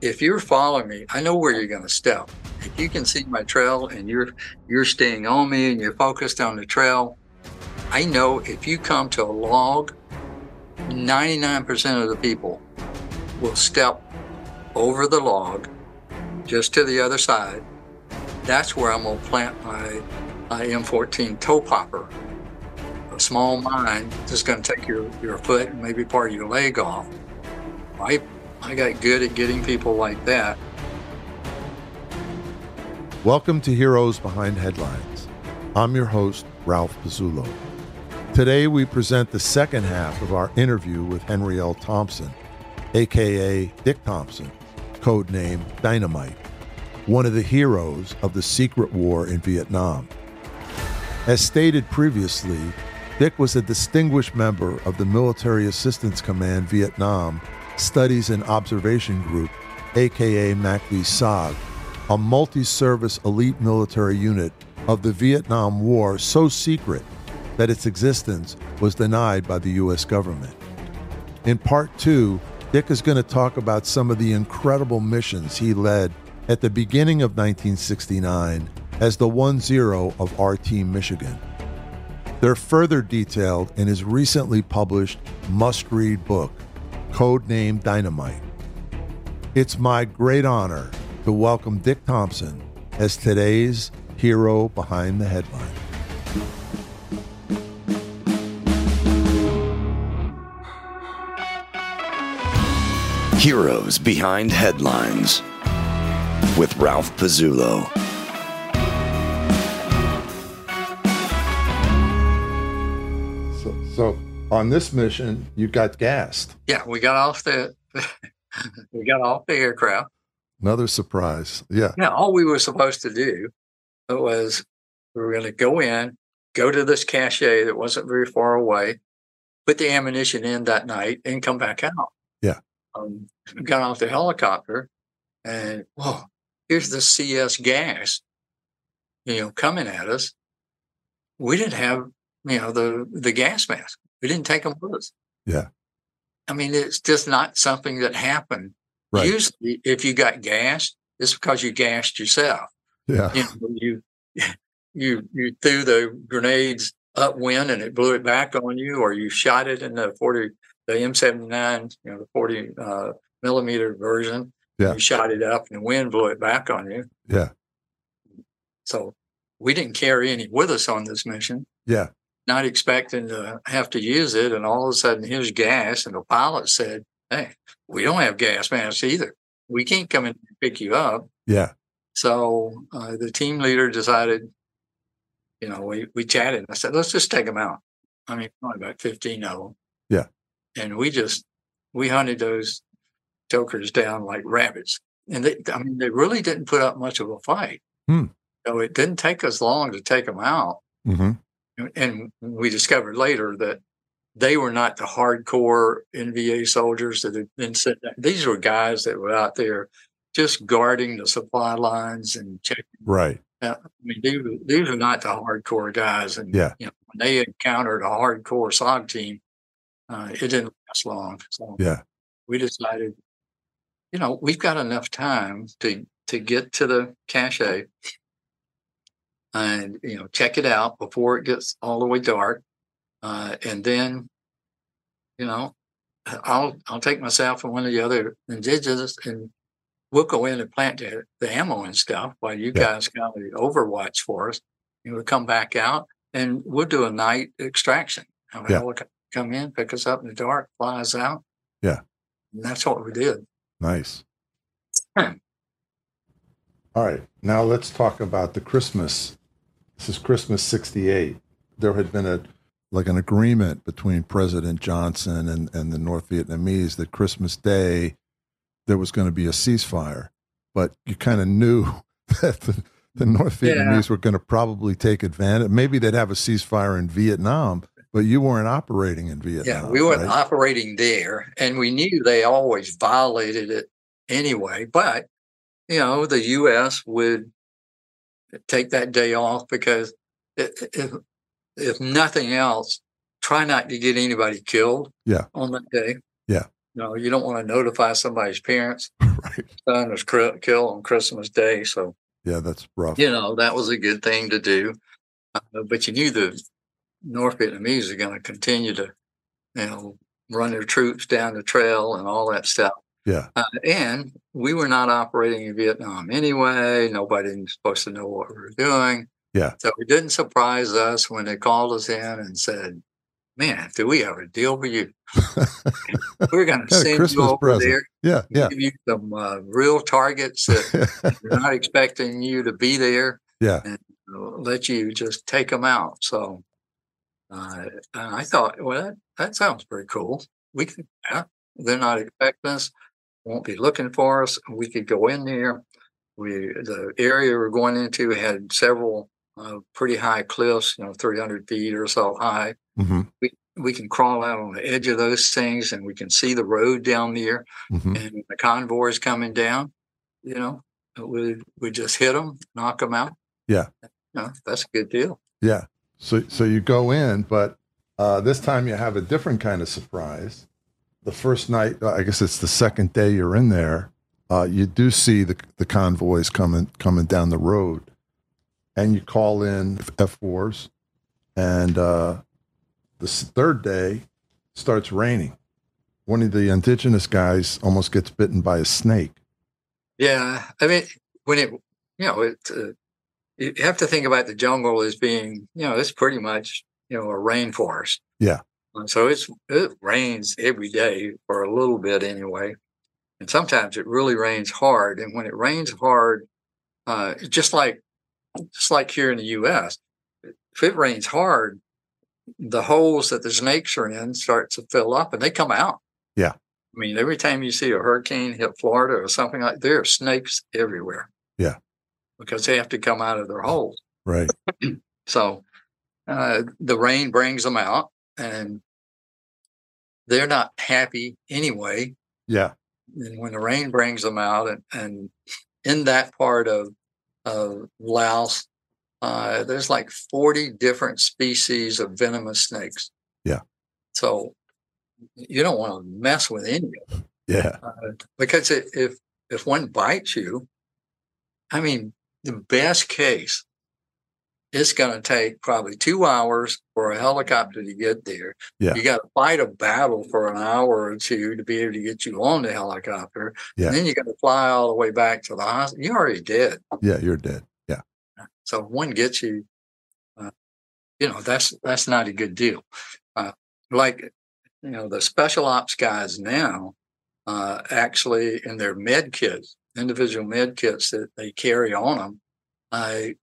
if you're following me, I know where you're going to step. If you can see my trail and you're you're staying on me and you're focused on the trail, I know if you come to a log, 99% of the people will step over the log just to the other side. That's where I'm going to plant my, my M14 toe popper. A small mine that's going to take your, your foot and maybe part of your leg off. I, I got good at getting people like that. Welcome to Heroes Behind Headlines. I'm your host, Ralph Pezzullo. Today, we present the second half of our interview with Henry L. Thompson, aka Dick Thompson, codename Dynamite, one of the heroes of the secret war in Vietnam. As stated previously, Dick was a distinguished member of the Military Assistance Command Vietnam Studies and Observation Group, aka MACV-SOG, a multi service elite military unit of the Vietnam War so secret that its existence was denied by the U.S. government. In part two, Dick is going to talk about some of the incredible missions he led at the beginning of 1969 as the 1 0 of Team Michigan. They're further detailed in his recently published must read book, codenamed Dynamite. It's my great honor to welcome Dick Thompson as today's hero behind the headline. Heroes Behind Headlines with Ralph Pezzullo. So, so on this mission, you got gassed. Yeah, we got off the we got off the aircraft. Another surprise. Yeah. Now, all we were supposed to do was we were going to go in, go to this cache that wasn't very far away, put the ammunition in that night, and come back out. Yeah. Um, got off the helicopter, and whoa, here's the CS gas, you know, coming at us. We didn't have, you know, the the gas mask. We didn't take them with us. Yeah. I mean, it's just not something that happened. Right. Usually, if you got gassed, it's because you gassed yourself. Yeah. You know, you you you threw the grenades upwind and it blew it back on you, or you shot it in the forty, the M seventy nine, you know, the forty uh, millimeter version. Yeah. You shot it up, and the wind blew it back on you. Yeah. So we didn't carry any with us on this mission. Yeah. Not expecting to have to use it, and all of a sudden, here's gas, and the pilot said, "Hey, we don't have gas masks either. We can't come in and pick you up." Yeah. So uh, the team leader decided, you know, we, we chatted. I said, let's just take them out. I mean, probably about 15 of them. Yeah. And we just, we hunted those jokers down like rabbits. And they, I mean, they really didn't put up much of a fight. Hmm. So it didn't take us long to take them out. Mm-hmm. And we discovered later that they were not the hardcore NVA soldiers that had been sent. These were guys that were out there just guarding the supply lines and checking. Right. I mean, these, these are not the hardcore guys. And Yeah. you know, when they encountered a hardcore SOG team, uh, it didn't last long. So Yeah. we decided, you know, we've got enough time to to get to the cache and you know check it out before it gets all the way dark, uh, and then, you know, I'll I'll take myself and one of the other indigenous and we'll go in and plant the, the ammo and stuff while you Yeah. guys got the overwatch for us. And we'll come back out and we'll do a night extraction. Yeah. helicopter come in, pick us up in the dark, fly us out. Yeah. And that's what we did. Nice. Hmm. All right. Now let's talk about the Christmas. This is Christmas 68. There had been a like an agreement between President Johnson and, and the North Vietnamese that Christmas Day there was going to be a ceasefire. But you kind of knew that the, the North Yeah. Vietnamese were going to probably take advantage. Maybe they'd have a ceasefire in Vietnam, but you weren't operating in Vietnam. Yeah, we weren't right? operating there, and we knew they always violated it anyway. But you know, the U.S. would take that day off because if if nothing else, try not to get anybody killed. Yeah. on that day. Yeah. You know, you don't want to notify somebody's parents. right. Son was cr- killed on Christmas Day, so Yeah, that's rough. you know that was a good thing to do. Uh, but you knew the North Vietnamese are going to continue to, you know, run their troops down the trail and all that stuff. Yeah. Uh, and we were not operating in Vietnam anyway. Nobody was supposed to know what we were doing. Yeah. So it didn't surprise us when they called us in and said, "Man, do we have a deal for you? We're going to send Christmas you over present." there, Yeah, yeah. give you some uh, real targets that they're not expecting you to be there." Yeah. and uh, let you just take them out. So uh, I thought, well, that, that sounds pretty cool. We could, yeah, they're not expecting us, won't be looking for us. We could go in there. We the area we're going into had several uh, pretty high cliffs, you know, 300 feet or so high. hmm We can crawl out on the edge of those things, and we can see the road down there hmm and the convoy is coming down, you know, we we just hit them, knock them out. Yeah. You know, that's a good deal. Yeah. So so you go in, but uh, this time you have a different kind of surprise. The first night, uh, I guess it's the second day you're in there. Uh, you do see the the convoys coming coming down the road, and you call in F fours, and uh, the third day starts raining. One of the indigenous guys almost gets bitten by a snake. Yeah, I mean, when it, you know, it, uh, you have to think about the jungle as being, you know, it's pretty much, you know, a rainforest. Yeah. So it's it rains every day for a little bit anyway, and sometimes it really rains hard. And when it rains hard, uh, just like just like here in the U.S., if it rains hard, the holes that the snakes are in start to fill up, and they come out. Yeah. I mean, every time you see a hurricane hit Florida or something like, there are snakes everywhere. Yeah. because they have to come out of their holes. Right. So uh, the rain brings them out, and they're not happy anyway. Yeah. And when the rain brings them out, and, and in that part of of Laos, uh, there's like 40 different species of venomous snakes. Yeah. So you don't want to mess with any of them Yeah. uh, because if if one bites you, I mean, the best case, it's going to take probably two hours for a helicopter to get there. Yeah. You got to fight a battle for an hour or two to be able to get you on the helicopter. Yeah. And then you got to fly all the way back to the hospital. You're already dead. Yeah. You're dead. Yeah. So one gets you, uh, you know, that's that's not a good deal. Uh, like, you know, the special ops guys now uh, actually in their med kits, individual med kits that they carry on them, uh,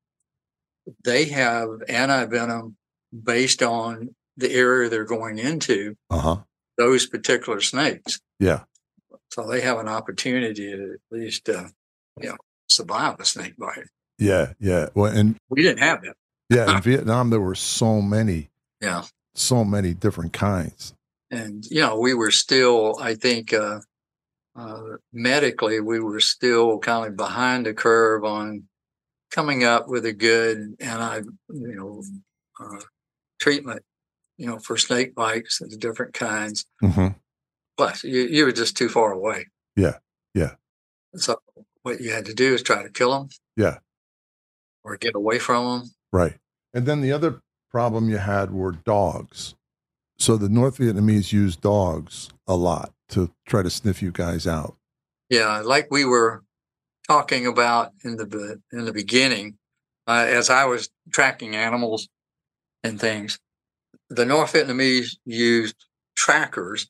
they have anti venom based on the area they're going into. Uh huh. Those particular snakes, Yeah. so they have an opportunity to at least, uh, you know, survive a snake bite. Yeah. Yeah. Well, and We didn't have that. yeah, in Vietnam there were so many, Yeah. so many different kinds. and you know we were still i think uh, uh, medically we were still kind of behind the curve on coming up with a good anti you know uh, treatment you know for snake bites and the different kinds hmm plus you, you were just too far away Yeah, yeah. so what you had to do is try to kill them Yeah. or get away from them Right. And then the other problem you had were dogs. So the North Vietnamese used dogs a lot to try to sniff you guys out. Yeah, like we were talking about in the in the beginning, uh, as I was tracking animals and things, the North Vietnamese used trackers,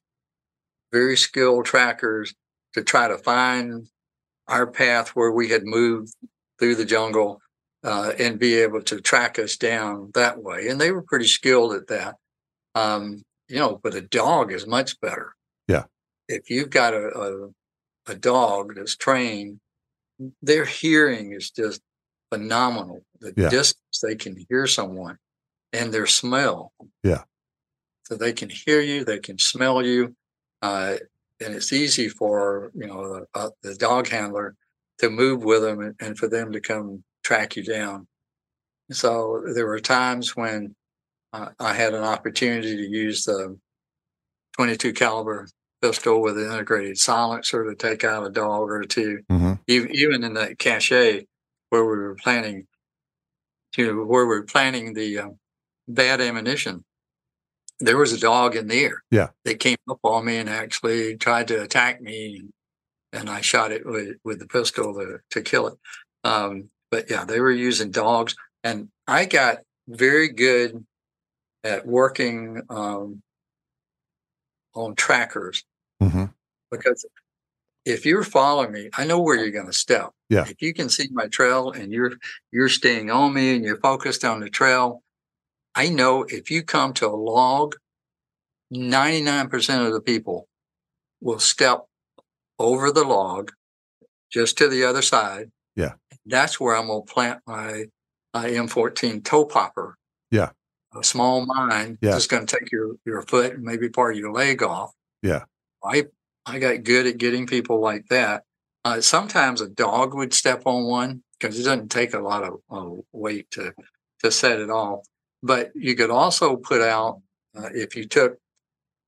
very skilled trackers, to try to find our path where we had moved through the jungle uh, and be able to track us down that way. And they were pretty skilled at that. Um, you know, but a dog is much better. Yeah. If you've got a, a, a dog that's trained, their hearing is just phenomenal. The Yeah. distance they can hear someone and their smell. Yeah. So they can hear you, they can smell you. Uh, and it's easy for, you know, uh, the dog handler to move with them and, and for them to come track you down. So there were times when uh, I had an opportunity to use the 22 caliber pistol with an integrated silencer to take out a dog or two. hmm Even, even in the cache where we were planning to where we were planning the um, bad ammunition, there was a dog in there. Yeah. They came up on me and actually tried to attack me, and I shot it with, with the pistol to, to kill it. Um, but yeah, they were using dogs, and I got very good at working um, on trackers hmm because if you're following me, I know where you're going to step. Yeah. If you can see my trail and you're you're staying on me and you're focused on the trail, I know if you come to a log, 99% of the people will step over the log just to the other side. Yeah. That's where I'm going to plant my, my M14 toe popper. Yeah. A small mine, Yeah. just going to take your, your foot and maybe part of your leg off. Yeah. I I got good at getting people like that. Uh, sometimes a dog would step on one because it doesn't take a lot of uh, weight to to set it off. But you could also put out uh, if you took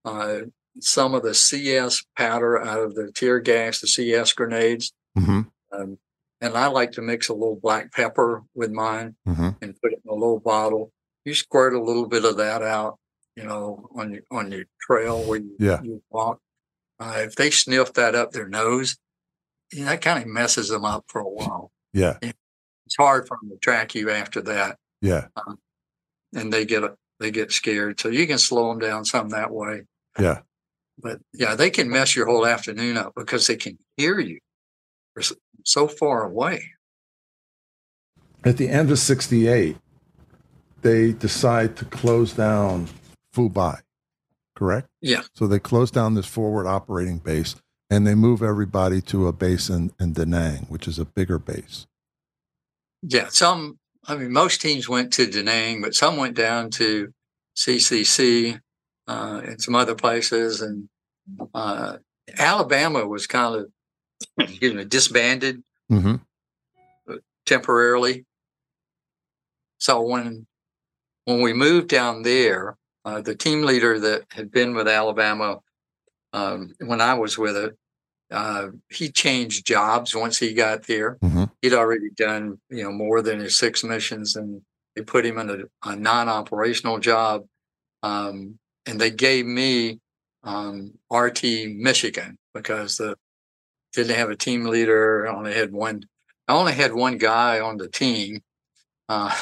uh, some of the CS powder out of the tear gas, the CS grenades, hmm um, and I like to mix a little black pepper with mine hmm and put it in a little bottle. You squirt a little bit of that out, you know, on your on your trail where you, Yeah. you walk. Uh, if they sniff that up their nose, you know, that kind of messes them up for a while. Yeah. It's hard for them to track you after that, Yeah. and they get they get scared. So you can slow them down some that way. Yeah. But yeah, they can mess your whole afternoon up because they can hear you. They're so far away. At the end of 68, they decide to close down Phu Bai, correct? Yeah. So they close down this forward operating base and they move everybody to a base in, in Da Nang, which is a bigger base. Yeah, some. I mean, most teams went to Da Nang, but some went down to CCC uh, and some other places. And uh, Alabama was kind of, excuse me, disbanded hmm temporarily. So when when we moved down there, uh, the team leader that had been with Alabama um, when I was with it, uh, he changed jobs once he got there. Mhm. He'd already done you know more than his six missions, and they put him in a, a non-operational job, um, and they gave me um, RT Michigan because the didn't have a team leader. I only had one. I only had one guy on the team. Uh,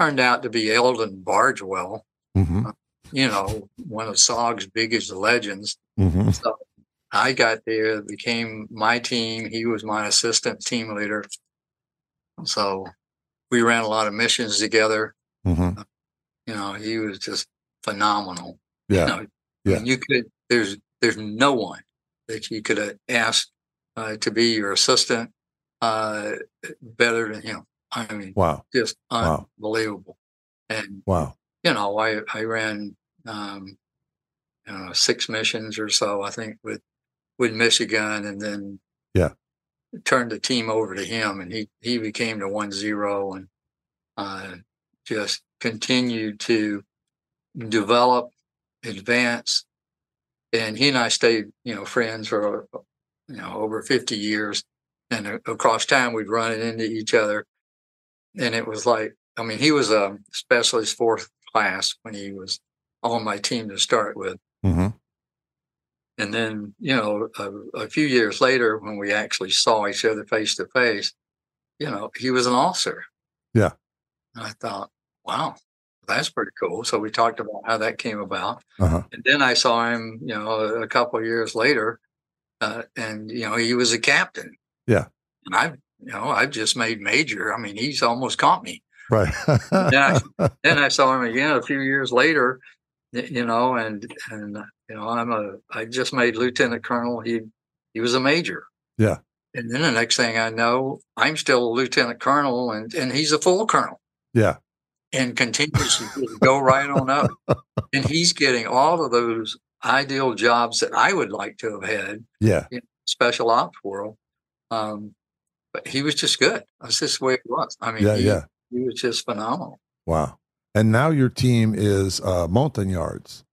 turned out to be Eldon Bargewell, hmm you know, one of SOG's biggest legends. hmm So I got there, became my team. He was my assistant team leader. So we ran a lot of missions together. hmm You know, he was just phenomenal. Yeah. You know, Yeah. you could. There's there's no one that you could have asked uh, to be your assistant uh, better than him. I mean, Wow. just Wow. unbelievable. And Wow. you know, I I ran um, you know, six missions or so, I think, with with Michigan, and then Yeah. turned the team over to him, and he he became the one zero, and uh, just continued to develop, advance, and he and I stayed, you know, friends for you know over fifty years, and across time we'd run into each other, and it was like, I mean, he was a specialist fourth class when he was on my team to start with. hmm And then, you know, a, a few years later, when we actually saw each other face to face, you know, he was an officer. Yeah. And I thought, wow, that's pretty cool. So we talked about how that came about. Uh-huh. And then I saw him, you know, a, a couple of years later, uh, and you know, he was a captain. Yeah. And I, you know, I've just made major. I mean, he's almost caught me. Right. Yeah. then I saw him again a few years later, you know, and and you know, I'm a I just made lieutenant colonel. He he was a major. Yeah. And then the next thing I know, I'm still a lieutenant colonel, and and he's a full colonel, yeah. and continues to go right on up. And he's getting all of those ideal jobs that I would like to have had, Yeah. special ops world. Um, but he was just good. That's just the way it was. I mean, Yeah. he, Yeah. he was just phenomenal. Wow. And now your team is uh, Montagnards.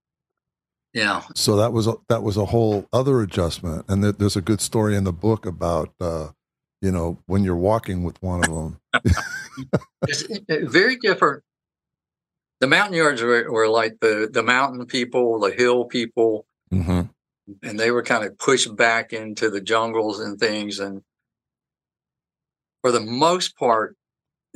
Yeah. So that was a, that was a whole other adjustment, and there, there's a good story in the book about uh, you know when you're walking with one of them. it's very different. The Montagnards were, were like the, the mountain people, the hill people, hmm and they were kind of pushed back into the jungles and things. And for the most part,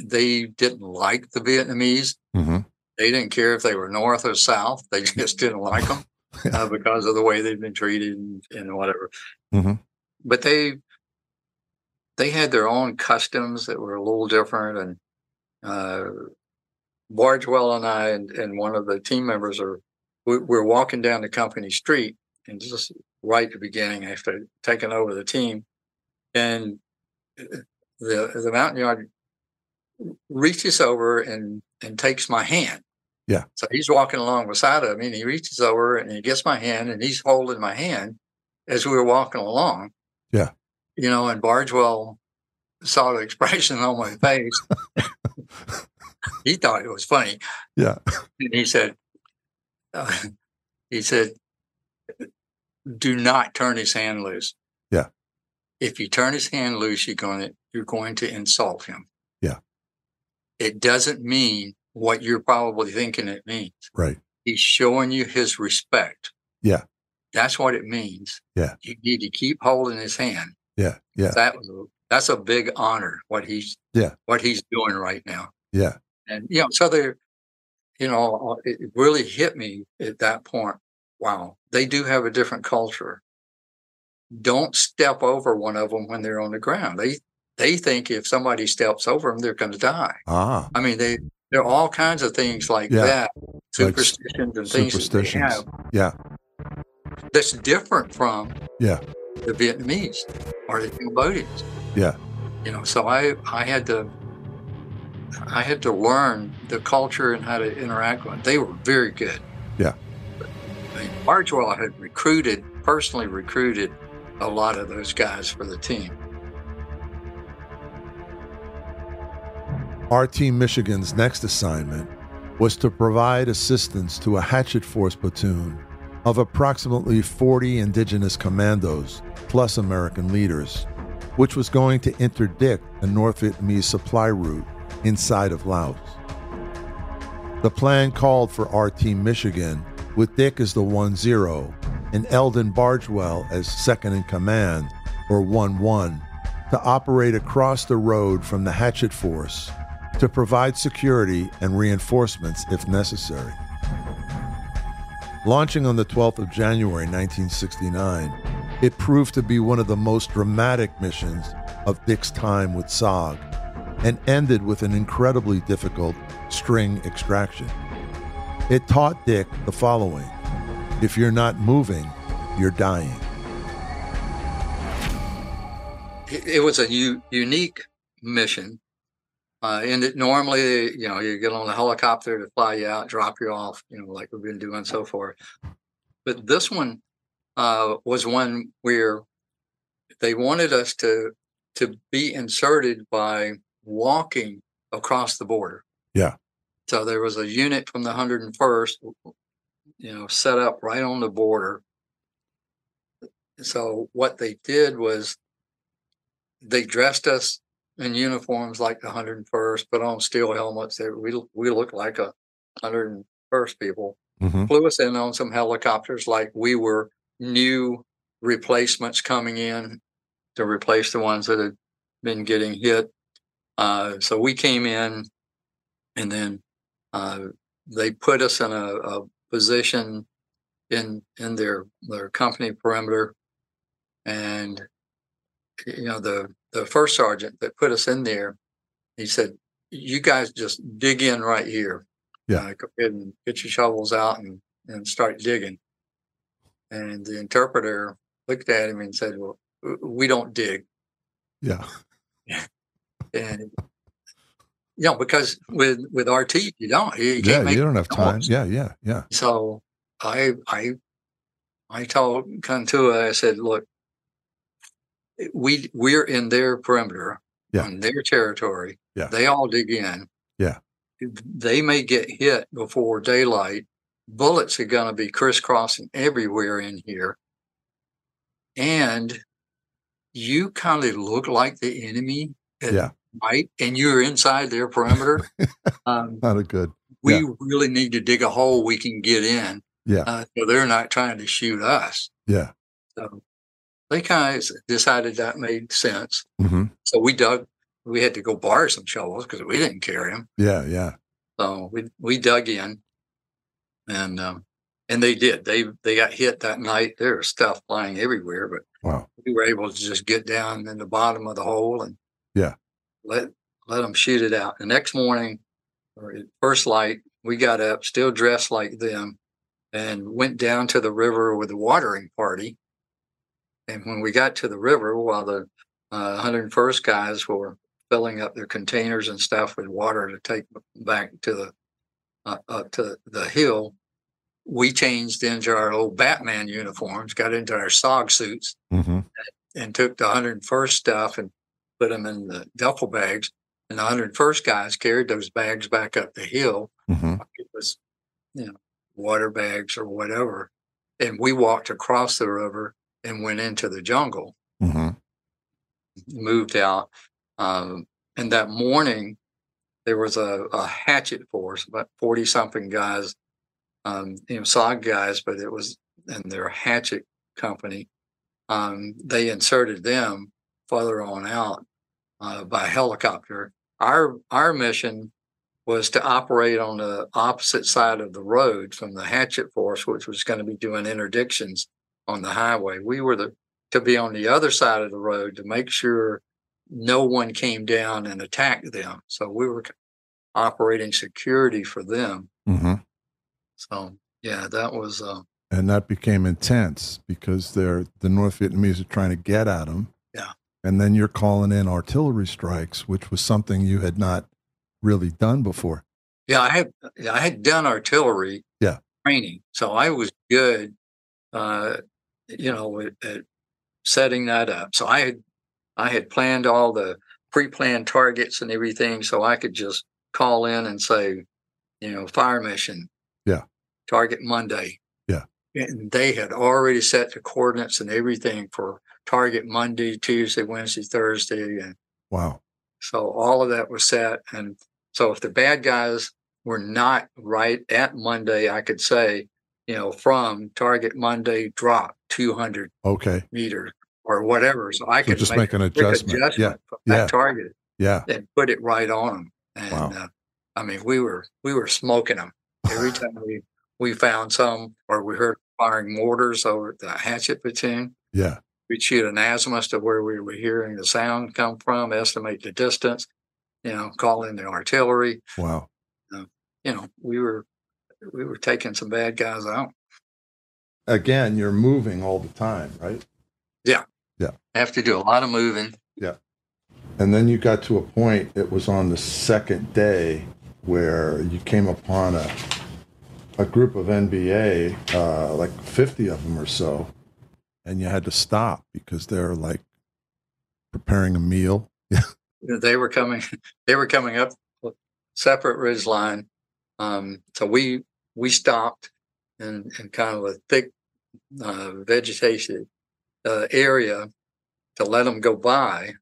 they didn't like the Vietnamese. hmm They didn't care if they were north or south. They just didn't like them uh, because of the way they'd been treated and, and whatever. Mhm. But they they had their own customs that were a little different. And uh, Bargewell and I and, and one of the team members are we, we're walking down the company street and just right at the beginning after taking over the team, and uh, the the Montagnard reaches over and and takes my hand. Yeah. So he's walking along beside of me, and he reaches over and he gets my hand, and he's holding my hand as we were walking along. Yeah. You know, and Bargewell saw the expression on my face. he thought it was funny. Yeah. And he said, uh, he said, do not turn his hand loose. Yeah. If you turn his hand loose, you're going to, you're going to insult him. Yeah. It doesn't mean what you're probably thinking it means. Right. He's showing you his respect. Yeah. That's what it means. Yeah. You need to keep holding his hand. Yeah. Yeah. That was a, that's a big honor what he's Yeah. what he's doing right now. Yeah. And you know, so they, you know, uh, it it really hit me at that point. Wow, they do have a different culture. Don't step over one of them when they're on the ground. They they think if somebody steps over them, they're going to die. Ah. I mean, they there are all kinds of things like Yeah. that, Like superstitions and things that they have Yeah. that's different from Yeah. the Vietnamese or the Cambodians. Yeah. You know, so I I had to I had to learn the culture and how to interact with. Them. They were very good. Yeah. I mean, Bargewell had recruited personally recruited a lot of those guys for the team. Team Michigan's next assignment was to provide assistance to a hatchet force platoon of approximately 40 indigenous commandos plus American leaders, which was going to interdict a North Vietnamese supply route inside of Laos. The plan called for RT Michigan with Dick as the 1 0 and Eldon Bargewell as second in command, or 1 1, to operate across the road from the hatchet force to provide security and reinforcements if necessary. Launching on the 12th of January 1969, it proved to be one of the most dramatic missions of Dick's time with SOG and ended with an incredibly difficult string extraction. It taught Dick the following if you're not moving, you're dying. It, was a u- unique mission. Uh, and it normally, you know, you get on the helicopter to fly you out, drop you off, you know, like we've been doing so far. But this one uh, was one where they wanted us to to be inserted by walking across the border. Yeah. So there was a unit from the 101st, you know, set up right on the border. So what they did was they dressed us in uniforms like the 101st, put on steel helmets. They, we we looked like a 101st people. Mm-hmm. Flew us in on some helicopters like we were new replacements coming in to replace the ones that had been getting hit. Uh, so we came in, and then uh, they put us in a, a position in in their their company perimeter, and you know the the first sergeant that put us in there, he said, "You guys just dig in right here. Yeah. Uh, go ahead and get your shovels out and and start digging." And the interpreter looked at him and said, "Well, we don't dig." Yeah. And you know, because with with RT, you don't. You, you Yeah, you don't have time. Yeah, yeah, yeah. So I I I told Kantua, I said, look, we we're in their perimeter, Yeah. on their territory. Yeah. They all dig in. Yeah. They may get hit before daylight, bullets are going to be crisscrossing everywhere in here. And you kind of look like the enemy at Yeah. night and you're inside their perimeter. um, Not a good. we Yeah. really need to dig a hole we can get in. Yeah. Uh, so they're not trying to shoot us. Yeah. So they kind of decided that made sense. hmm So we dug, we had to go borrow some shovels because we didn't carry them. Yeah. Yeah. So we, we dug in and, um, and they did. They they got hit that night. There was stuff flying everywhere, but Wow. we were able to just get down in the bottom of the hole and Yeah. let let them shoot it out. The next morning, or first light, we got up, still dressed like them, and went down to the river with the watering party. And when we got to the river, while the uh, 101st guys were filling up their containers and stuff with water to take back to the uh, up to the hill, we changed into our old Batman uniforms, got into our SOG suits, hmm and took the 101st stuff and put them in the duffel bags. And the 101st guys carried those bags back up the hill. hmm It was, you know, water bags or whatever. And we walked across the river and went into the jungle, hmm moved out. Um, and that morning, there was a, a hatchet force, about 40 something guys, um, you know, SOG guys, but it was in their hatchet company. Um, they inserted them further on out uh, by helicopter. Our our mission was to operate on the opposite side of the road from the hatchet force, which was going to be doing interdictions on the highway. We were the to be on the other side of the road to make sure no one came down and attacked them. So we were operating security for them. hmm So yeah, that was uh, And that became intense because they're the North Vietnamese are trying to get at them. Yeah. And then you're calling in artillery strikes, which was something you had not really done before. yeah. I had I had done artillery Yeah. training, so I was good. Uh, you know, at, at setting that up. So I had I had planned all the pre-planned targets and everything, so I could just call in and say, you know, fire mission. Yeah. Target Monday. Yeah. And they had already set the coordinates and everything for target Monday, Tuesday, Wednesday, Thursday, and Wow. so all of that was set. And so if the bad guys were not right at Monday, I could say, you know, from target Monday, drop 200 Okay. meters or whatever. So I So could just make, make an adjustment. Yeah. adjustment Yeah. that target Yeah. and put it right on them. And Wow. uh, I mean, we were we were smoking them every time we we found some or we heard firing mortars over the hatchet platoon. Yeah. We'd shoot an azimuth to where we were hearing the sound come from, estimate the distance, you know, call in the artillery. Wow. You know, we were we were taking some bad guys out. Again, you're moving all the time, right? Yeah. Yeah. I have to do a lot of moving. Yeah. And then you got to a point, it was on the second day where you came upon a, a group of NVA, uh, like 50 of them or so, and you had to stop because they're like preparing a meal. They were coming they were coming up separate ridge line. Um, so we we stopped in, in kind of a thick uh, vegetation uh, area to let them go by.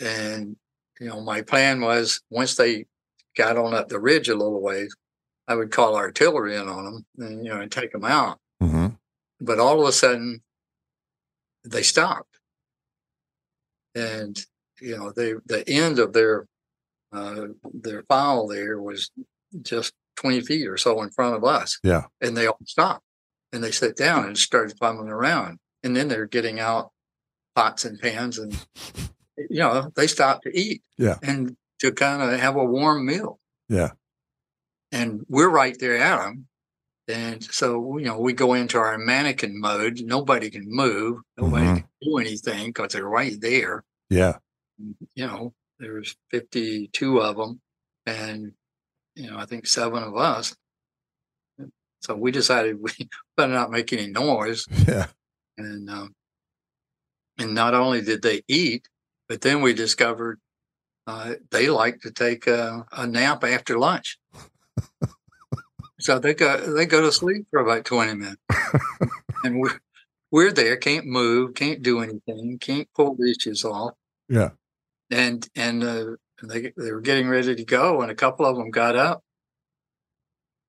And you know, my plan was once they got on up the ridge a little ways, I would call artillery in on them and you know and take them out. Mm-hmm. But all of a sudden, they stopped, and you know, they the end of their uh, their file there was just twenty feet or so in front of us. Yeah. and they all stopped and they sat down and started fumbling around, and then they're getting out pots and pans and you know they stopped to eat. Yeah. and to kind of have a warm meal. Yeah. and we're right there at them. And so, you know, we go into our mannequin mode. Nobody can move. Nobody Mhm. can do anything because they're right there. Yeah. You know, there's 52 of them and, you know, I think seven of us. So we decided we better not make any noise. Yeah. And, um, and not only did they eat, but then we discovered uh, they like to take a, a nap after lunch. So they go they go to sleep for about twenty minutes, and we're we're there, can't move, can't do anything, can't pull leashes off, Yeah. and and uh, they they were getting ready to go, and a couple of them got up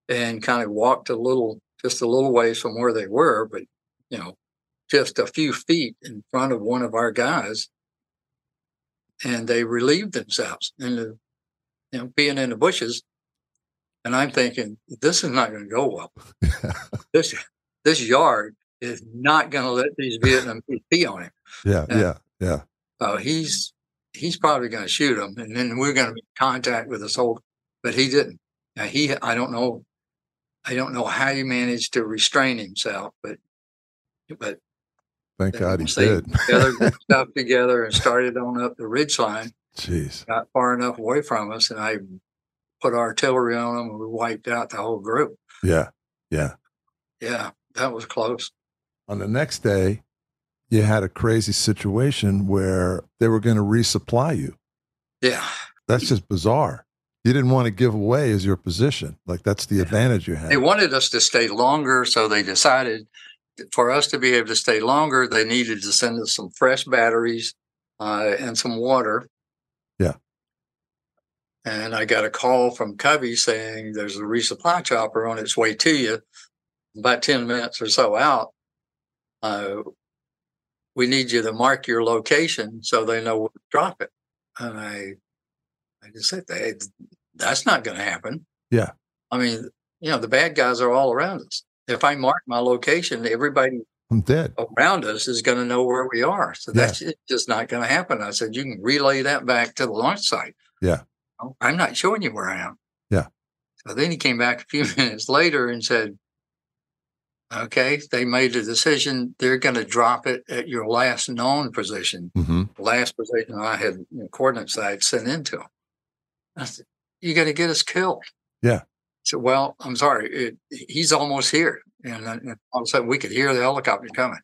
and kind of walked a little, just a little ways from where they were, but you know, just a few feet in front of one of our guys, and they relieved themselves and the, you know being in the bushes. And I'm thinking, this is not going to go well. this this yard is not going to let these Vietnamese pee on him. Yeah. Yeah. Yeah. Yeah. Uh, he's he's probably going to shoot him, and then we're going to make contact with the soldier. But he didn't. Now he, I don't know, I don't know how he managed to restrain himself, but but Thank God he did. gathered their stuff together and started on up the ridge line. Jeez. Got far enough away from us, and I put artillery on them, and we wiped out the whole group. Yeah. Yeah. Yeah, that was close. On the next day, you had a crazy situation where they were going to resupply you. Yeah, That's just bizarre. You didn't want to give away as your position. Like that's the advantage you had. they wanted us to stay longer, so they decided for us to be able to stay longer, they needed to send us some fresh batteries uh, and some water. Yeah. And I got a call from Covey saying there's a resupply chopper on its way to you, about 10 minutes or so out. Uh, we need you to mark your location so they know where to drop it. And I, I just said, hey, that's not going to happen. Yeah. I mean, you know, the bad guys are all around us. If I mark my location, everybody I'm dead. around us is going to know where we are. So that's it's just not going to happen. I said, you can relay that back to the launch site. Yeah. "Oh, I'm not showing you where I am. Yeah. So then he came back a few minutes later and said, okay, they made a decision. They're going to drop it at your last known position, hmm last position I had you know, coordinates I had sent into him. I said, you got to get us killed. Yeah. Said, well, I'm sorry, it, he's almost here. And, then- and all of a sudden we could hear the helicopter coming.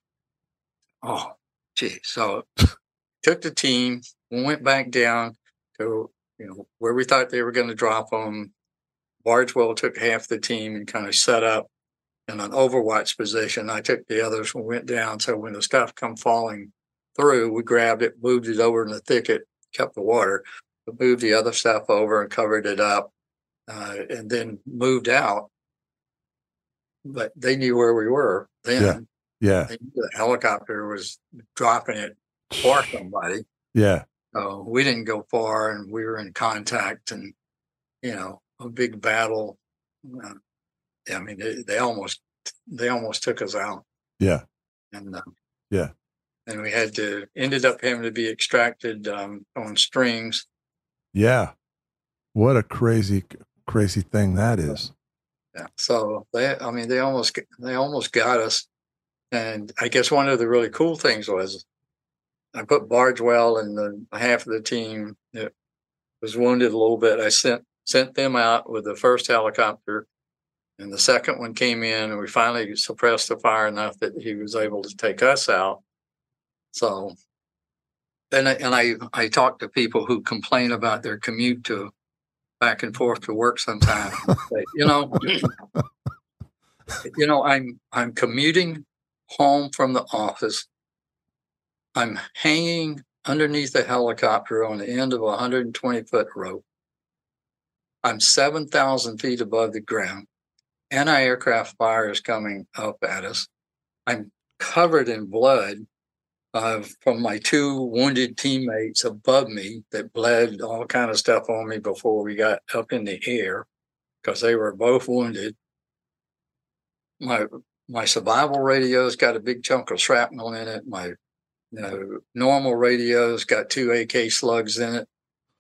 Oh, gee. So took the team, went back down to, you know, where we thought they were going to drop them. Bargewell took half the team and kind of set up in an overwatch position. I took the others and went down. So when the stuff come falling through, we grabbed it, moved it over in the thicket, kept the water, moved the other stuff over and covered it up, uh, and then moved out. But they knew where we were then. Yeah. Knew the helicopter was dropping it for somebody. Yeah. So we didn't go far, and we were in contact, and you know, a big battle. Uh, I mean, they, they almost they almost took us out, Yeah. and uh, Yeah. and we had to ended up having to be extracted um, on strings. Yeah. What a crazy, crazy thing that is. Yeah. So they, I mean, they almost, they almost got us, and I guess one of the really cool things was I put Bargewell and the half of the team that was wounded a little bit. I sent sent them out with the first helicopter, and the second one came in, and we finally suppressed the fire enough that he was able to take us out. So, and I, and I I talk to people who complain about their commute to back and forth to work sometimes. You know, you know, I'm I'm commuting home from the office. I'm hanging underneath a helicopter on the end of a 120 foot rope. I'm 7,000 feet above the ground. Anti aircraft fire is coming up at us. I'm covered in blood uh, from my two wounded teammates above me that bled all kind of stuff on me before we got up in the air because they were both wounded. My my survival radio's got a big chunk of shrapnel in it. My you know, normal radio's got two AK slugs in it.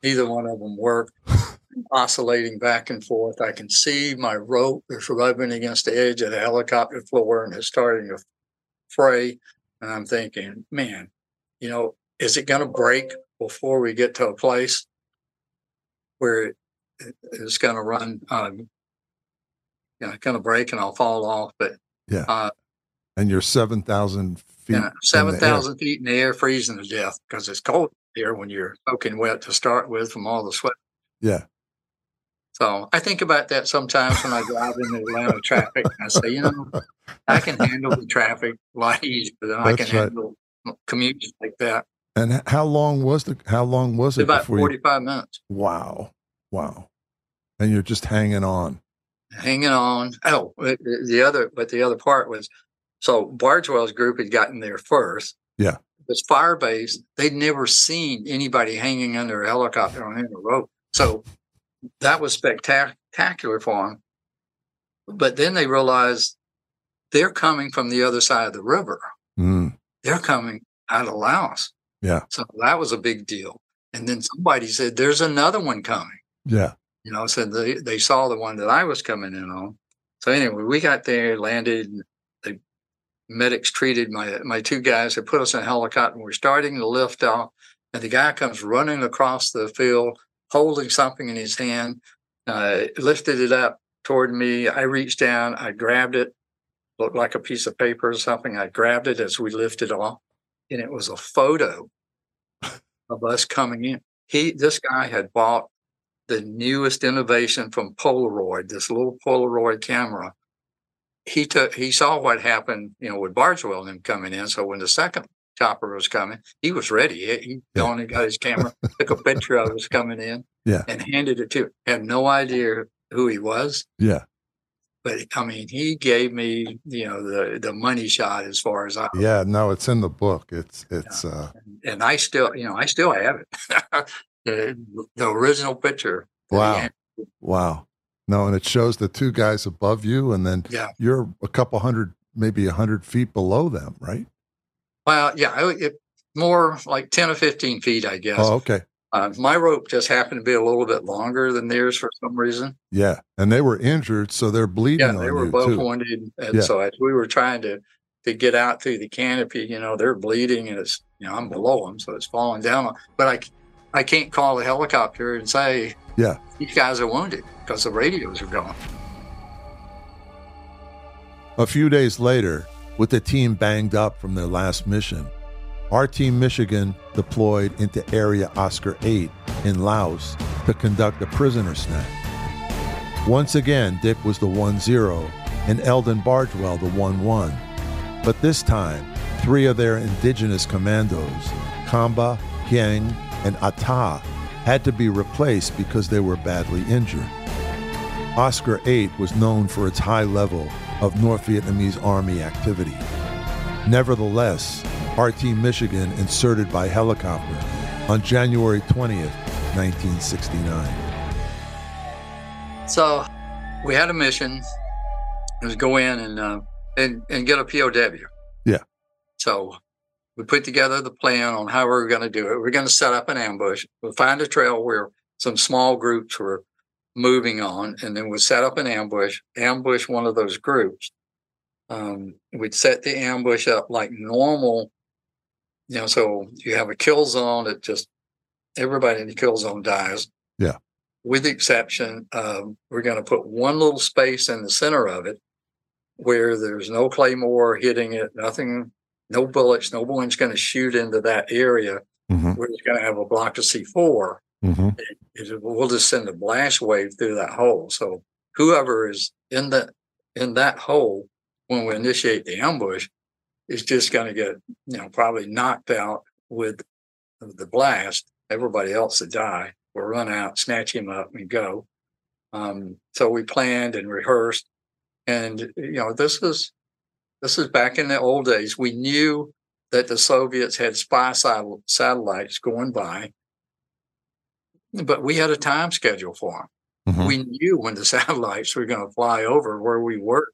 Neither one of them work. Oscillating back and forth. I can see my rope is rubbing against the edge of the helicopter floor and it's starting to fray. And I'm thinking, man, you know, is it going to break before we get to a place where it, it's going to run, um, you know, going to break and I'll fall off? But Yeah. uh, And you're 7,000 feet. you know, seven thousand feet in the air, freezing to death because it's cold here when you're soaking wet to start with from all the sweat. Yeah. So I think about that sometimes when I drive in the Atlanta traffic. I say, you know, I can handle the traffic a lot easier than I can right. handle commutes like that. And how long was the how long was it About before you 45 minutes Wow. Wow. And you're just hanging on. hanging on. Oh, the the other, but the other part was, so Bargewell's group had gotten there first. Yeah. This fire base, they'd never seen anybody hanging under a helicopter on any rope. So that was spectacular for them. But then they realized they're coming from the other side of the river. Mm. They're coming out of Laos. Yeah. So that was a big deal. And then somebody said, there's another one coming. Yeah. You know, said they, they saw the one that I was coming in on. So anyway, we got there, landed. The medics treated my my two guys. They put us in a helicopter. We're starting to lift off, and the guy comes running across the field, holding something in his hand. Uh, lifted it up toward me. I reached down. I grabbed it. Looked like a piece of paper or something. I grabbed it as we lifted off, and it was a photo of us coming in. He, this guy, had bought the newest innovation from Polaroid, this little Polaroid camera. He took he saw what happened, you know, with Bargewell and coming in. So when the second chopper was coming, he was ready. He, he Yeah. gone and got his camera, took a picture of us coming in, Yeah. and handed it to. Him. Had no idea who he was, Yeah. but I mean, he gave me, you know, the the money shot as far as I. Yeah. No, it's in the book. It's it's uh And I still, you know, I still have it. the, the original picture. Wow. wow. No, and it shows the two guys above you and then Yeah. you're a couple hundred, maybe a hundred feet below them, right? Well, yeah, it, more like 10 or 15 feet, I guess. Oh, okay. Uh, my rope just happened to be a little bit longer than theirs for some reason. Yeah. And they were injured, so they're bleeding Yeah, they were both too. wounded. And Yeah. so as we were trying to, to get out through the canopy, you know, they're bleeding and it's, you know, I'm below them. So it's falling down. But I I can't call the helicopter and say, Yeah. these guys are wounded because the radios are gone. A few days later, with the team banged up from their last mission, our team Michigan deployed into Area Oscar 8 in Laos to conduct a prisoner snatch. Once again, Dick was the 1 0 and Eldon Bargewell the 1 1. But this time, three of their indigenous commandos, Kamba, Hieng, and Ata, had to be replaced because they were badly injured. Oscar 8 was known for its high level of North Vietnamese Army activity. Nevertheless, RT Michigan inserted by helicopter on January 20th, 1969. So we had a mission. It was go in and uh, and and get a POW. Yeah. So we put together the plan on how we were going to do it. We're going to set up an ambush. We'll find a trail where some small groups were moving on, and then we'll set up an ambush. Ambush one of those groups. Um, we'd set the ambush up like normal. You know, so you have a kill zone that just everybody in the kill zone dies Yeah. with the exception of we're going to put one little space in the center of it where there's no claymore hitting it, nothing, no bullets, no one's going to shoot into that area. Mm-hmm. We're just going to have a block of C4. Mm-hmm. It- We'll just send a blast wave through that hole. So whoever is in that in that hole when we initiate the ambush is just going to get you know probably knocked out with the blast. Everybody else to die We'll run out, snatch him up, and go. Um, so we planned and rehearsed, and you know this is this is back in the old days. We knew that the Soviets had spy satellites going by, but we had a time schedule for them. Mhm. We knew when the satellites were going to fly over where we were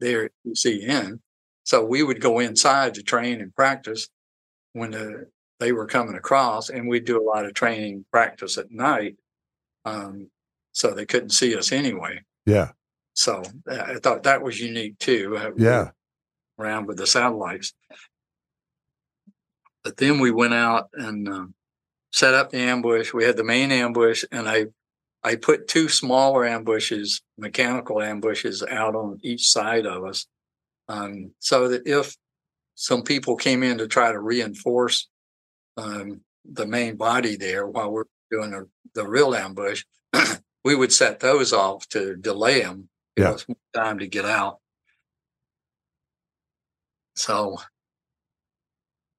there at UCN. So we would go inside to train and practice when the, they were coming across, and we'd do a lot of training practice at night. Um, so they couldn't see us anyway. Yeah. So uh, I thought that was unique too. uh, Yeah. Around with the satellites. But then we went out and um, set up the ambush. We had the main ambush, and I I put two smaller ambushes, mechanical ambushes, out on each side of us, um, so that if some people came in to try to reinforce um, the main body there while we're doing the, the real ambush, we would set those off to delay them. Yeah. us more time to get out. So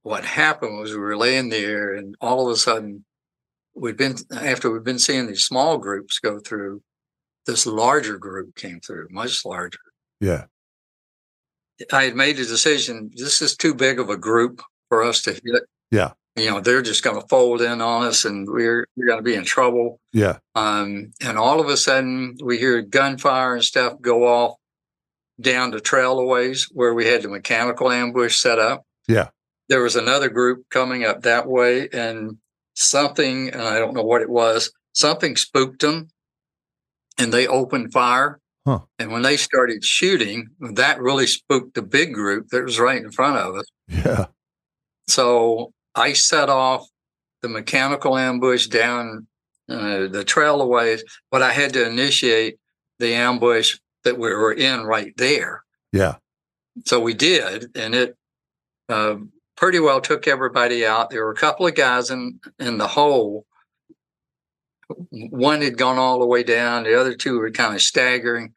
what happened was we were laying there and all of a sudden we'd been after we'd been seeing these small groups go through, this larger group came through, much larger. Yeah. I had made a decision. This is too big of a group for us to hit. Yeah. You know, they're just going to fold in on us, and we're we're going to be in trouble. Yeah. Um, and all of a sudden, we hear gunfire and stuff go off down the trail a ways where we had the mechanical ambush set up. Yeah. There was another group coming up that way, and something, and I don't know what it was, something spooked them, and they opened fire. Huh. And when they started shooting, that really spooked the big group that was right in front of us. Yeah. So I set off the mechanical ambush down uh, the trail away, but I had to initiate the ambush that we were in right there. Yeah. So we did, and it uh, pretty well took everybody out. There were a couple of guys in in the hole. One had gone all the way down. The other two were kind of staggering.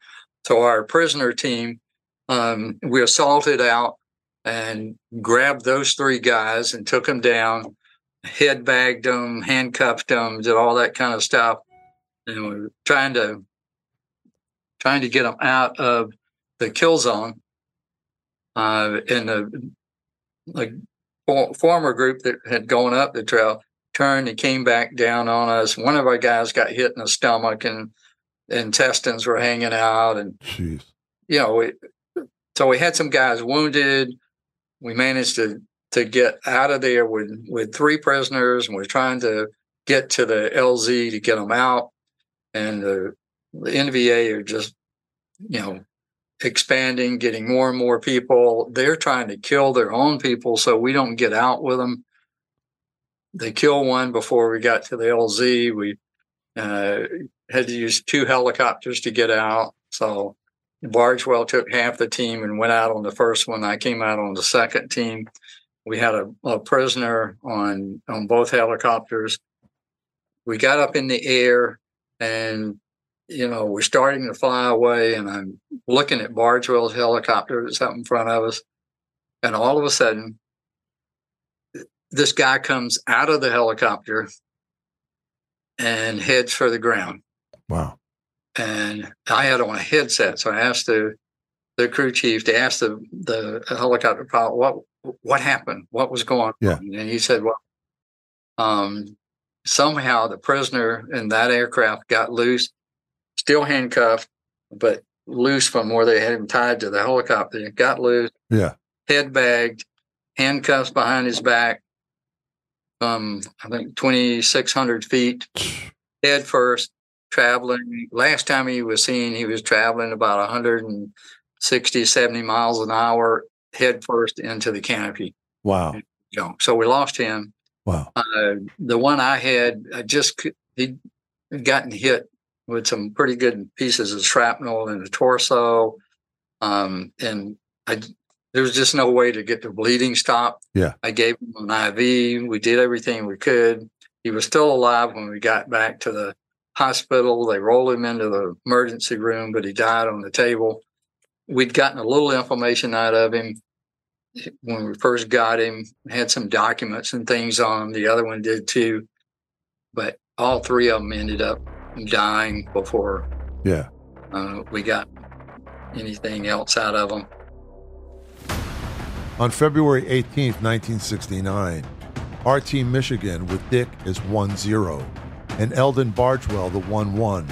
So our prisoner team, um, we assaulted out and grabbed those three guys and took them down, head bagged them, handcuffed them, did all that kind of stuff, and we were trying to trying to get them out of the kill zone. Uh, and the like for, former group that had gone up the trail turned and came back down on us. One of our guys got hit in the stomach and intestines were hanging out, and Jeez. you know, we, so we had some guys wounded. We managed to to get out of there with with three prisoners, and we're trying to get to the LZ to get them out. And the, the NVA are just, you know, expanding, getting more and more people. They're trying to kill their own people, so we don't get out with them. They kill one before we got to the LZ. We uh, had to use two helicopters to get out. So Bargewell took half the team and went out on the first one. I came out on the second team. We had a, a prisoner on on both helicopters. We got up in the air and you know we're starting to fly away and I'm looking at Bargewell's helicopter that's up in front of us. And all of a sudden this guy comes out of the helicopter and heads for the ground Wow. and I had on a headset. So I asked the the crew chief to ask the the helicopter pilot what what happened, what was going Yeah. on, and he said, "Well, um, somehow the prisoner in that aircraft got loose, still handcuffed, but loose from where they had him tied to the helicopter. He got loose, Yeah. head bagged, handcuffs behind his back, um, I think twenty six hundred feet, head first, traveling. Last time he was seen, he was traveling about 160, 70 miles an hour, head first into the canopy. Wow. You know, so we lost him. Wow. Uh, the one I had, I just he'd gotten hit with some pretty good pieces of shrapnel in the torso, um, and I there was just no way to get the bleeding stopped. Yeah. I gave him an IV. We did everything we could. He was still alive when we got back to the hospital. They rolled him into the emergency room, but he died on the table. We'd gotten a little information out of him when we first got him, had some documents and things on him. The other one did too. But all three of them ended up dying before Yeah. uh, we got anything else out of them. On February 18th, 1969, RT Michigan with Dick as 1 0 and Eldon Bargewell, the 1 1,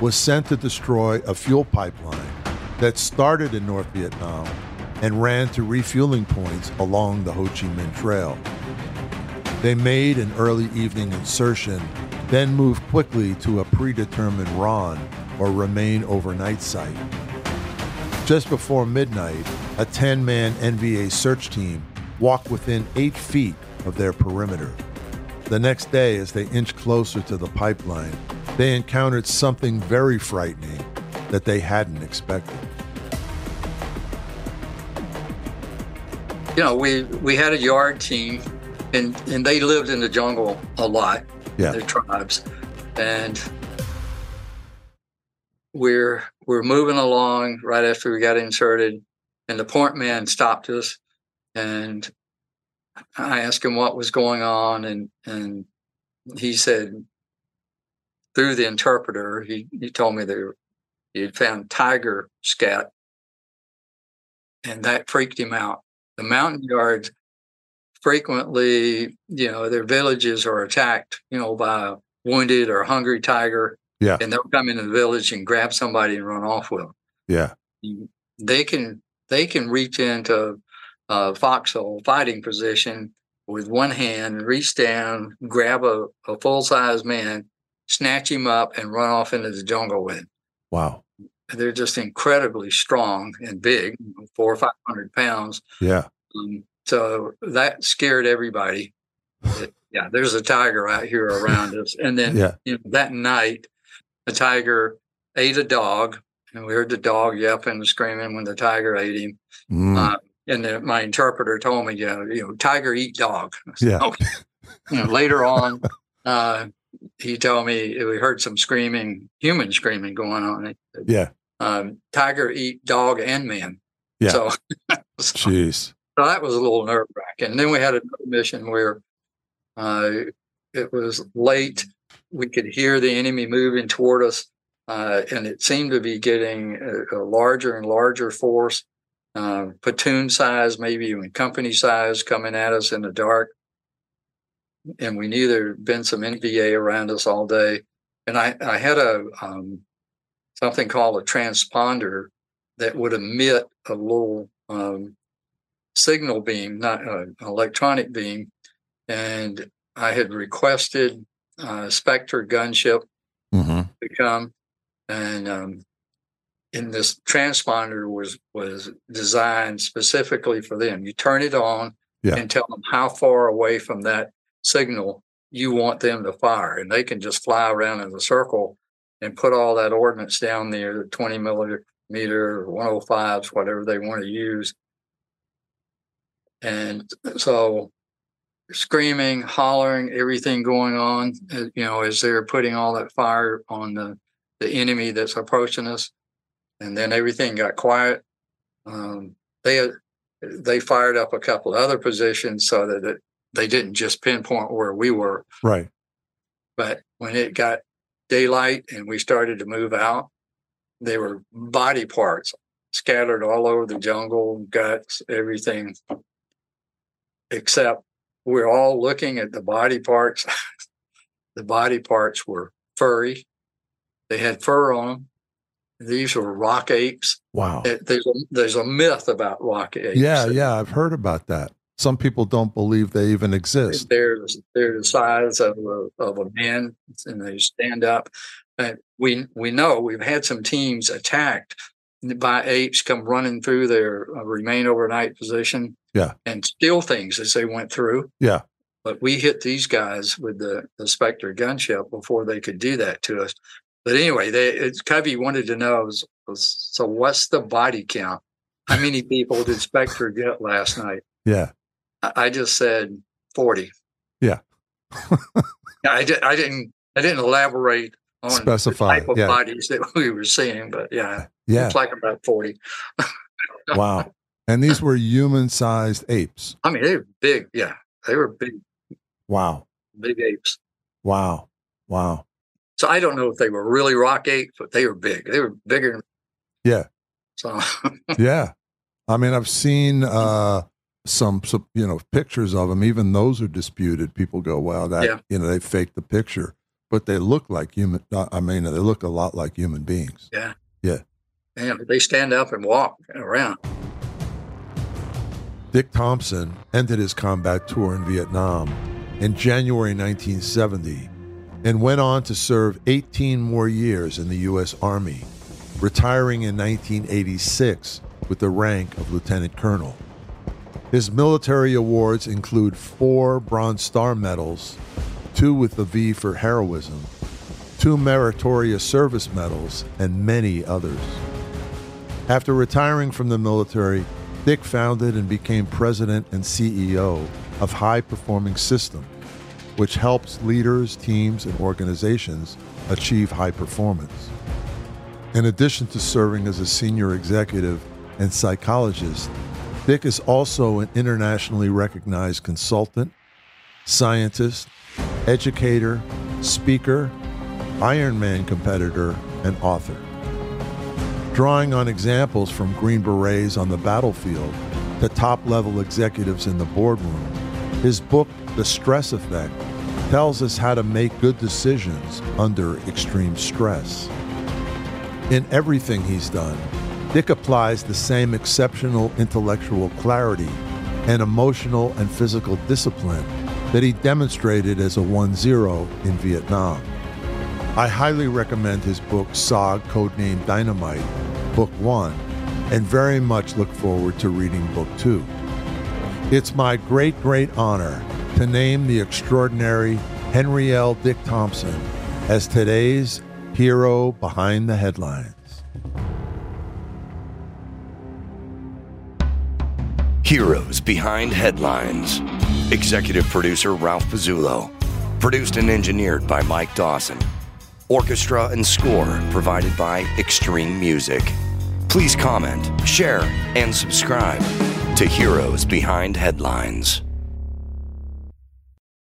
was sent to destroy a fuel pipeline that started in North Vietnam and ran to refueling points along the Ho Chi Minh Trail. They made an early evening insertion, then move quickly to a predetermined RON or remain overnight site. Just before midnight, a 10 man NVA search team walked within eight feet of their perimeter. The next day, as they inched closer to the pipeline, they encountered something very frightening that they hadn't expected. You know, we we had a yard team, and and they lived in the jungle a lot. Yeah. their tribes, and we're we're moving along right after we got inserted, and the point man stopped us, and I asked him what was going on, and and he said through the interpreter, he he told me that he had found tiger scat, and that freaked him out. The Montagnards frequently, you know, their villages are attacked, you know, by a wounded or hungry tiger. Yeah. And they'll come into the village and grab somebody and run off with them. Yeah. They can they can reach into a foxhole fighting position with one hand, reach down, grab a, a full size man, snatch him up, and run off into the jungle with him. Wow. They're just incredibly strong and big, four or five hundred pounds. Yeah. Um, so that scared everybody. Yeah, there's a tiger out here around us. And then Yeah. you know, that night, a tiger ate a dog, and we heard the dog yelping and screaming when the tiger ate him. Mm. Uh, and then my interpreter told me, you know, you know, tiger eat dog. Said, Yeah. "Okay." You know, later on, uh, he told me we heard some screaming, human screaming going on. yeah. Um, tiger eat dog and man. Yeah. So, so Jeez. So that was a little nerve wracking. And then we had another mission where uh, it was late. We could hear the enemy moving toward us, uh, and it seemed to be getting a, a larger and larger force, uh, platoon size, maybe even company size, coming at us in the dark. And we knew there had been some NVA around us all day. And I, I had a um, something called a transponder that would emit a little um, signal beam, not uh, an electronic beam. And I had requested uh, Spectre gunship hmm to come, and um, in this transponder was was designed specifically for them. You turn it on Yeah. and tell them how far away from that signal you want them to fire, and they can just fly around in a circle and put all that ordnance down there, the 20 millimeter, 105s, whatever they want to use. And so screaming, hollering, everything going on, uh, you know, as they're putting all that fire on the, the enemy that's approaching us. And then everything got quiet. Um, they they fired up a couple of other positions so that it, they didn't just pinpoint where we were. Right. But when it got daylight and we started to move out, there were body parts scattered all over the jungle, guts, everything. Except we're all looking at the body parts. the body parts were furry. They had fur on them. These were rock apes. Wow. It- There's a, there's a myth about rock apes. Yeah. Yeah. I've heard about that. Some people don't believe they even exist. They're they're the size of a, of a man, and they stand up. And we we know we've had some teams attacked by apes come running through their uh, remain overnight position, Yeah. and steal things as they went through. Yeah. But we hit these guys with the the Spectre gunship before they could do that to us. But anyway, they it's, Covey wanted to know was, was so what's the body count? How many people did Spectre get last night? Yeah. I I just said 40. Yeah. I, did, I didn't I didn't elaborate on Specify, the type of yeah. bodies that we were seeing, but yeah, Yeah. it's like about 40. Wow. And these were human sized apes. I mean, they were big. Yeah, they were big, Wow. big apes. Wow. Wow. So I don't know if they were really rock apes, but they were big. They were bigger. than- Yeah. So Yeah. I mean, I've seen uh, some, some, you know, pictures of them. Even those are disputed. People go, well, that, Yeah. you know, they faked the picture, but they look like human. uh, I mean, they look a lot like human beings. man, they stand up and walk around. Dick Thompson ended his combat tour in Vietnam in January 1970 and went on to serve 18 more years in the U.S. Army, retiring in 1986 with the rank of lieutenant colonel. His military awards include four Bronze Star medals, two with the V for heroism, two Meritorious Service medals, and many others. After retiring from the military, Dick founded and became president and CEO of High Performing System, which helps leaders, teams, and organizations achieve high performance. In addition to serving as a senior executive and psychologist, Dick is also an internationally recognized consultant, scientist, educator, speaker, Ironman competitor, and author. Drawing on examples from Green Berets on the battlefield to top level executives in the boardroom, his book, The Stress Effect, tells us how to make good decisions under extreme stress. In everything he's done, Dick applies the same exceptional intellectual clarity and emotional and physical discipline that he demonstrated as a 1 0 in Vietnam. I highly recommend his book, SOG Codename Dynamite, Book 1, and very much look forward to reading Book 2. It's my great, great honor to name the extraordinary Henry L. Dick Thompson as today's hero behind the headlines. Heroes Behind Headlines. Executive producer Ralph Pezzullo. Produced and engineered by Mike Dawson. Orchestra and score provided by Extreme Music. Please comment, share, and subscribe to Heroes Behind Headlines.